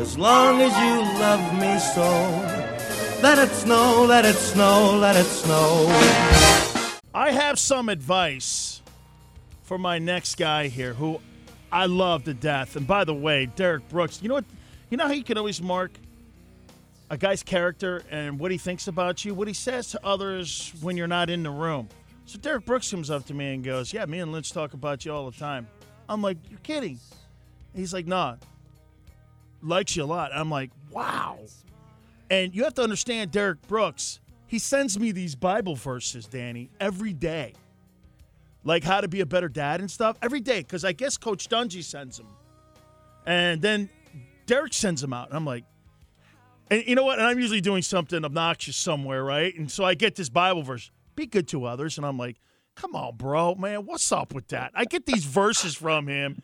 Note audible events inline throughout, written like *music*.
as long as you love me so. Let it snow, let it snow, let it snow. I have some advice for my next guy here who I love to death. And by the way, Derrick Brooks, you know what? You know how you can always mark a guy's character and what he thinks about you, what he says to others when you're not in the room. So Derrick Brooks comes up to me and goes, Yeah, me and Lynch talk about you all the time. I'm like, You're kidding. He's like, Nah, likes you a lot. I'm like, Wow. And you have to understand Derrick Brooks, he sends me these Bible verses, Danny, every day. Like how to be a better dad and stuff every day. Because I guess Coach Dungy sends them. And then Derek sends them out. And I'm like, and you know what? And I'm usually doing something obnoxious somewhere, right? And so I get this Bible verse, be good to others. And I'm like, come on, bro, man, what's up with that? I get these verses from him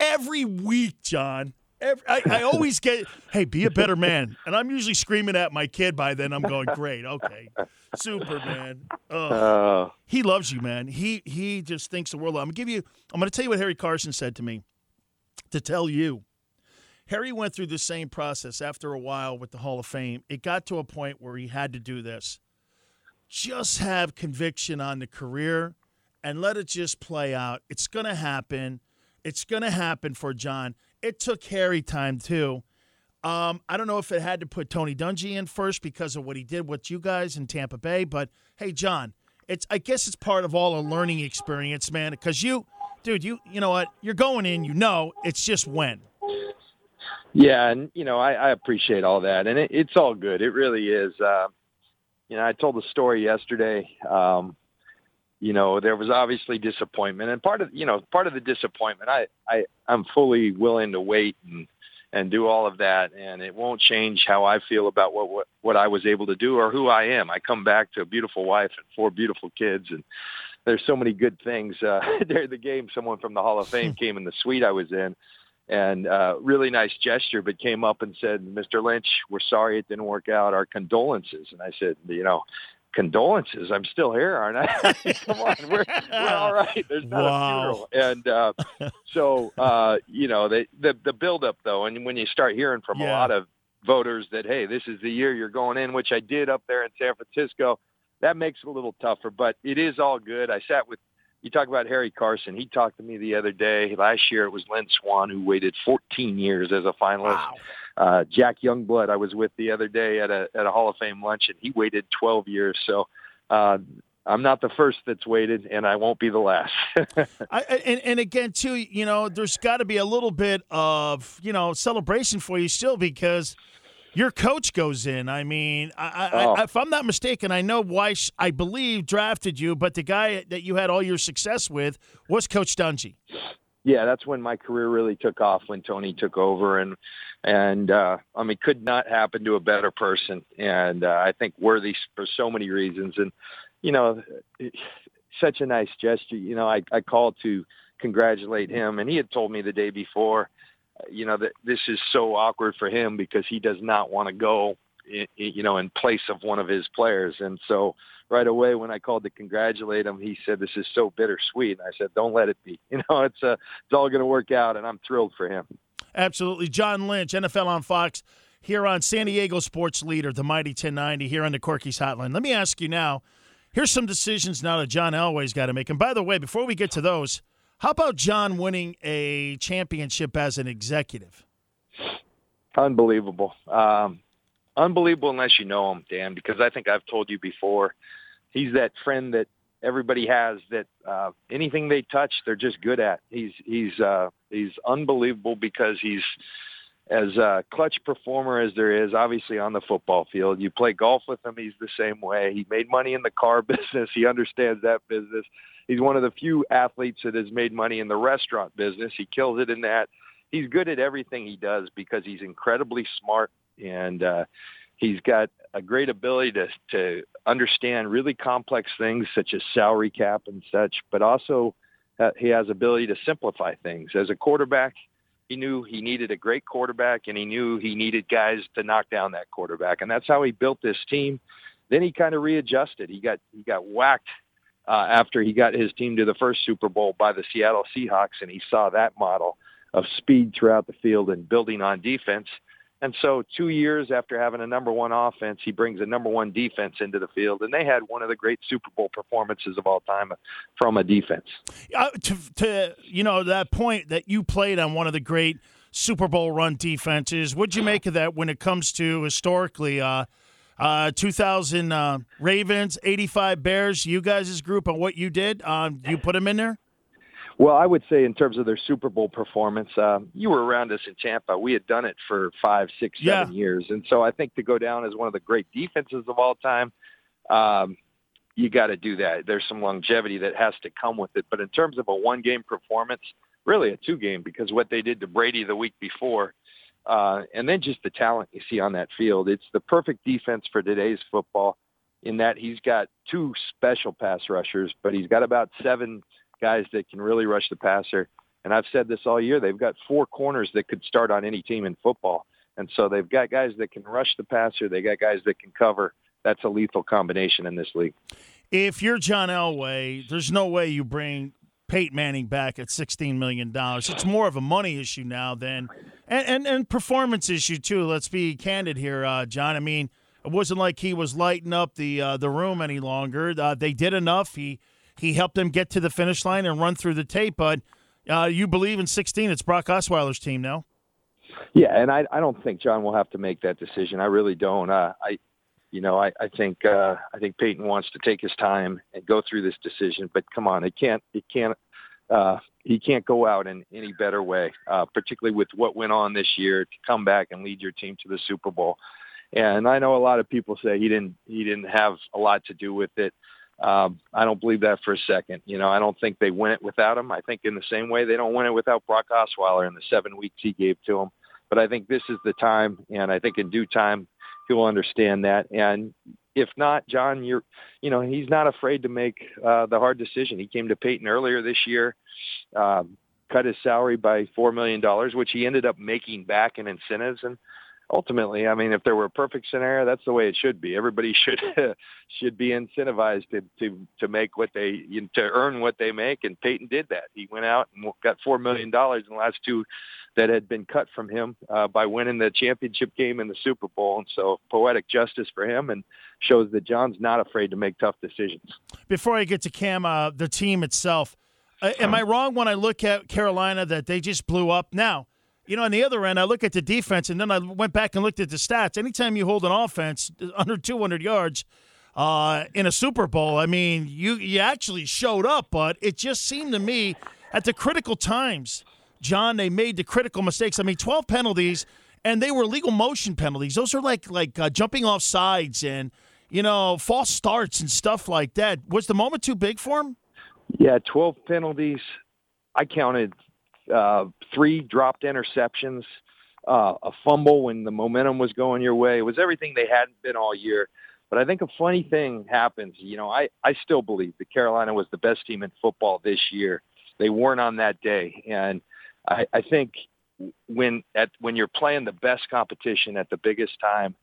every week, John. Every, I, I always get, hey, be a better man. And I'm usually screaming at my kid by then. I'm going, great, okay, super, man. Uh, He loves you, man. He he just thinks the world of. I'm gonna give you. I'm gonna tell you what Harry Carson said to me. To tell you, Harry went through the same process after a while with the Hall of Fame. It got to a point where he had to do this. Just have conviction on the career and let it just play out. It's gonna happen. It's gonna happen for John. It took Harry time too. Um, I don't know if it had to put Tony Dungy in first because of what he did with you guys in Tampa Bay, but hey, John, it's I guess it's part of all a learning experience, man. Because you, dude, you you know what? You're going in, you know. It's just when. yeah, and you know, I, I appreciate all that, and it, it's all good. It really is. Uh, you know, I told the story yesterday. Um, you know, there was obviously disappointment, and part of you know part of the disappointment, I I I'm fully willing to wait and and do all of that, and it won't change how I feel about what what what I was able to do or who I am. I come back to a beautiful wife and four beautiful kids, and there's so many good things. Uh, *laughs* during the game, someone from the Hall of Fame *laughs* came in the suite I was in, and uh, really nice gesture, but came up and said, "Mr. Lynch, we're sorry it didn't work out. Our condolences." And I said, "You know." Condolences! I'm still here, aren't I? *laughs* Come on, we're, we're all right. There's not Wow. a funeral, and uh, so uh, you know the the the buildup though, and when you start hearing from a lot of voters that hey, this is the year you're going in, which I did up there in San Francisco, that makes it a little tougher. But it is all good. I sat with you talk about Harry Carson. He talked to me the other day. Last year it was Lynn Swann who waited 14 years as a finalist. Wow. Uh, Jack Youngblood I was with the other day at a at a Hall of Fame luncheon. He waited 12 years. So uh, I'm not the first that's waited, and I won't be the last. *laughs* I, and, and again, too, you know, there's got to be a little bit of, you know, celebration for you still because your coach goes in. I mean, I, I, Oh. If I'm not mistaken, I know Weiss, I believe, drafted you, but the guy that you had all your success with was Coach Dungy. yeah, that's when my career really took off when Tony took over, and and uh, I mean, could not happen to a better person, and uh, I think worthy for so many reasons, and you know, such a nice gesture. You know, I I called to congratulate him, and he had told me the day before, you know, that this is so awkward for him because he does not want to go, i- i- you know, in place of one of his players, and so right away when I called to congratulate him, he said, "This is so bittersweet." And I said, "Don't let it be. *laughs* You know, it's uh, it's all going to work out, and I'm thrilled for him." Absolutely. John Lynch, NFL on Fox, here on San Diego Sports Leader, the Mighty 1090, here on the Corky's Hotline. Let me ask you now here's some decisions now that John Elway's got to make. And by the way, before we get to those, how about John winning a championship as an executive? Unbelievable. Um, unbelievable unless you know him, Dan, because I think I've told you before. He's that friend that everybody has that uh, anything they touch, they're just good at. He's he's uh, he's unbelievable because he's as a clutch performer as there is, obviously on the football field. You play golf with him, he's the same way. He made money in the car *laughs* business. He understands that business. He's one of the few athletes that has made money in the restaurant business. He kills it in that. He's good at everything he does because he's incredibly smart and uh, he's got a great ability to to understand really complex things such as salary cap and such, but also uh, he has ability to simplify things. As a quarterback, he knew he needed a great quarterback and he knew he needed guys to knock down that quarterback and that's how he built this team. Then he kind of readjusted. He got he got whacked uh, after he got his team to the first super bowl by the seattle seahawks and he saw that model of speed throughout the field and building on defense And so two years after having a number one offense, he brings a number one defense into the field. And they had one of the great Super Bowl performances of all time from a defense. Uh, to, to, you know, that point that you played on one of the great Super Bowl run defenses, what'd you make of that when it comes to historically uh, uh, 2000 uh, Ravens, 85 Bears, you guys' group and what you did? Um, you put them in there? Well, I would say in terms of their Super Bowl performance, um, you were around us in Tampa. We had done it for five, six, seven yeah. years, and so I think to go down as one of the great defenses of all time, um, you got to do that. There's some longevity that has to come with it. But in terms of a one-game performance, really a two-game because what they did to Brady the week before, uh, and then just the talent you see on that field, it's the perfect defense for today's football. In that he's got two special pass rushers, but he's got about seven guys that can really rush the passer. And I've said this all year. They've got four corners that could start on any team in football. And so they've got guys that can rush the passer. They got guys that can cover. That's a lethal combination in this league. If you're John Elway, there's no way you bring Peyton Manning back at $16 million. It's more of a money issue now than and, and, and performance issue too. Let's be candid here, uh, John. I mean, it wasn't like he was lighting up the uh, the room any longer. Uh, they did enough. He he helped them get to the finish line and run through the tape. But uh, you believe in 16. It's Brock Osweiler's team now. Yeah, and I, I don't think John will have to make that decision. I really don't. Uh, I, you know, I, I think uh, I think Peyton wants to take his time and go through this decision. But come on, it can't it can't uh, he can't go out in any better way, uh, particularly with what went on this year to come back and lead your team to the Super Bowl. And I know a lot of people say he didn't he didn't have a lot to do with it. Um, I don't believe that for a second. You know, I don't think they win it without him. I think in the same way they don't win it without Brock Osweiler in the seven weeks he gave to him. But I think this is the time, and I think in due time he'll understand that. And if not, John, you're, you know, he's not afraid to make uh, the hard decision. He came to Peyton earlier this year, um, cut his salary by four million dollars, which he ended up making back in incentives, and ultimately, I mean, if there were a perfect scenario, that's the way it should be. Everybody *laughs* should should be incentivized to to to make what they to earn what they make, and Peyton did that. He went out and got four million dollars in the last two that had been cut from him uh, by winning the championship game in the Super Bowl, and so poetic justice for him, and shows that John's not afraid to make tough decisions. Before I get to Cam, uh, the team itself. Uh, am I wrong when I look at Carolina that they just blew up? Now, you know, on the other end, I look at the defense, and then I went back and looked at the stats. Anytime you hold an offense *laughs* under 200 yards uh, in a Super Bowl, I mean, you you actually showed up, but it just seemed to me at the critical times, John, they made the critical mistakes. I mean, 12 penalties, and they were legal motion penalties. Those are like like uh, jumping off sides and you know false starts and stuff like that. Was the moment too big for him? Yeah, 12 penalties. I counted uh, three dropped interceptions, uh, a fumble when the momentum was going your way. It was everything they hadn't been all year. But I think a funny thing happens. You know, I, I still believe that Carolina was the best team in football this year. They weren't on that day. And I, I think when at when you're playing the best competition at the biggest time,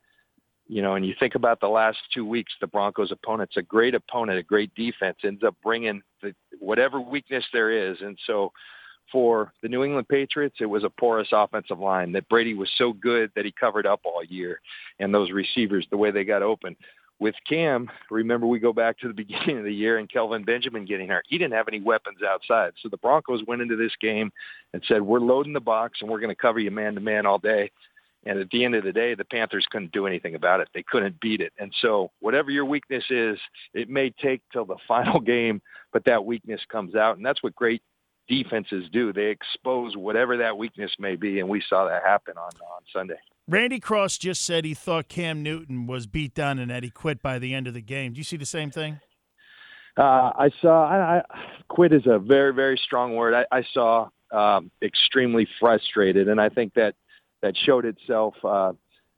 you know, and you think about the last two weeks, the Broncos' opponent's a great opponent, a great defense, ends up bringing the, whatever weakness there is. And so for the New England Patriots, it was a porous offensive line that Brady was so good that he covered up all year. And those receivers, the way they got open. With Cam, remember we go back to the *laughs* beginning of the year and Kelvin Benjamin getting hurt. He didn't have any weapons outside. So the Broncos went into this game and said, we're loading the box and we're going to cover you man to man all day. And at the end of the day, the Panthers couldn't do anything about it. They couldn't beat it. And so whatever your weakness is, it may take till the *laughs* final game, but that weakness comes out. And that's what great defenses do. They expose whatever that weakness may be, and we saw that happen on on Sunday. Randy Cross just said he thought Cam Newton was beat down and that he quit by the end of the game. Do you see the same thing? Uh, I saw. I, I, quit is a very very strong word. I, I saw um, extremely frustrated, and I think that that showed itself. Uh,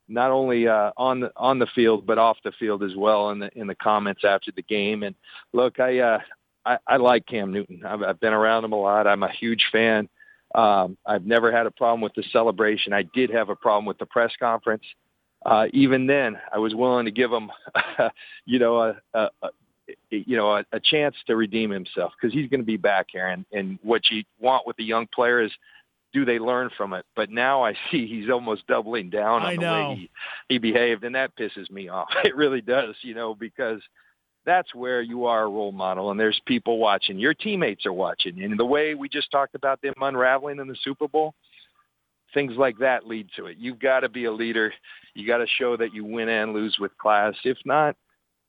not only uh, on the on the field but off the field as well in the in the comments after the game. And look, I uh, I, I like Cam Newton. I've, I've been around him a lot. I'm a huge fan. Um, I've never had a problem with the celebration. I did have a problem with the press conference. Uh, even then, I was willing to give him, *laughs* you know, a, a, a you know, a, a chance to redeem himself because he's going to be back here. And, and what you want with a young player is do they learn from it? But now I see he's almost doubling down on I the know. way he, he behaved, and that pisses me off. *laughs* It really does, you know, because that's where you are a role model, and there's people watching. Your teammates are watching, and the way we just talked about them unraveling in the Super Bowl, things like that lead to it. You've got to be a leader. You got to show that you win and lose with class. If not,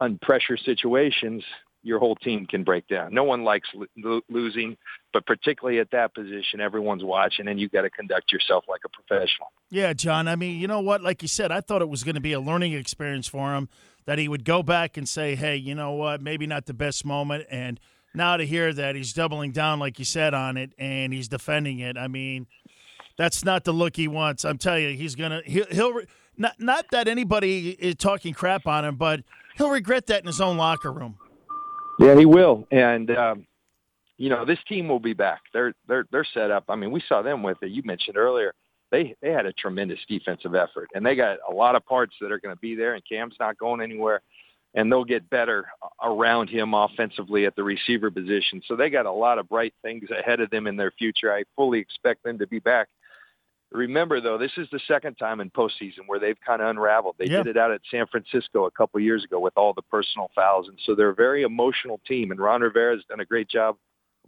on pressure situations, your whole team can break down. No one likes lo- losing, but particularly at that position, everyone's watching, and you got to conduct yourself like a professional. Yeah, John. I mean, you know what? Like you said, I thought it was going to be a learning experience for him that he would go back and say, "Hey, you know what? Maybe not the best moment." And now to hear that he's doubling down, like you said, on it, and he's defending it. I mean, that's not the look he wants. I'm telling you, he's gonna he'll, he'll not not that anybody is talking crap on him, but he'll regret that in his own locker room. Yeah, he will, and um, you know this team will be back. They're they're they're set up. I mean, we saw them with it. You mentioned earlier. They they had a tremendous defensive effort, and they got a lot of parts that are going to be there. And Cam's not going anywhere, and they'll get better around him offensively at the receiver position. So they got a lot of bright things ahead of them in their future. I fully expect them to be back. Remember, though, this is the second time in postseason where they've kind of unraveled. They Yeah. did it out at San Francisco a couple years ago with all the personal fouls, and so they're a very emotional team. And Ron Rivera has done a great job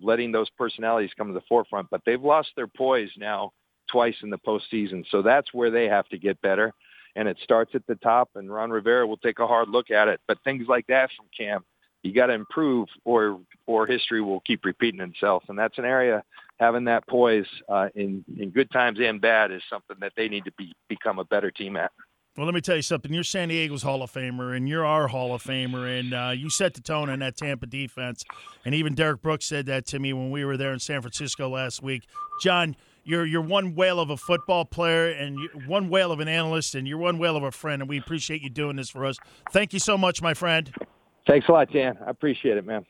letting those personalities come to the forefront. But they've lost their poise now twice in the postseason, so that's where they have to get better. And it starts at the top, and Ron Rivera will take a hard look at it. But things like that from Cam, you got to improve, or or history will keep repeating itself. And that's an area having that poise uh, in in good times and bad is something that they need to be become a better team at. Well, let me tell you something. You're San Diego's Hall of Famer, and you're our Hall of Famer, and uh, you set the tone in that Tampa defense. And even Derrick Brooks said that to me when we were there in San Francisco last week. John, you're you're one whale of a football player, and one whale of an analyst, and you're one whale of a friend, and we appreciate you doing this for us. Thank you so much, my friend. Thanks a lot, Dan. I appreciate it, man.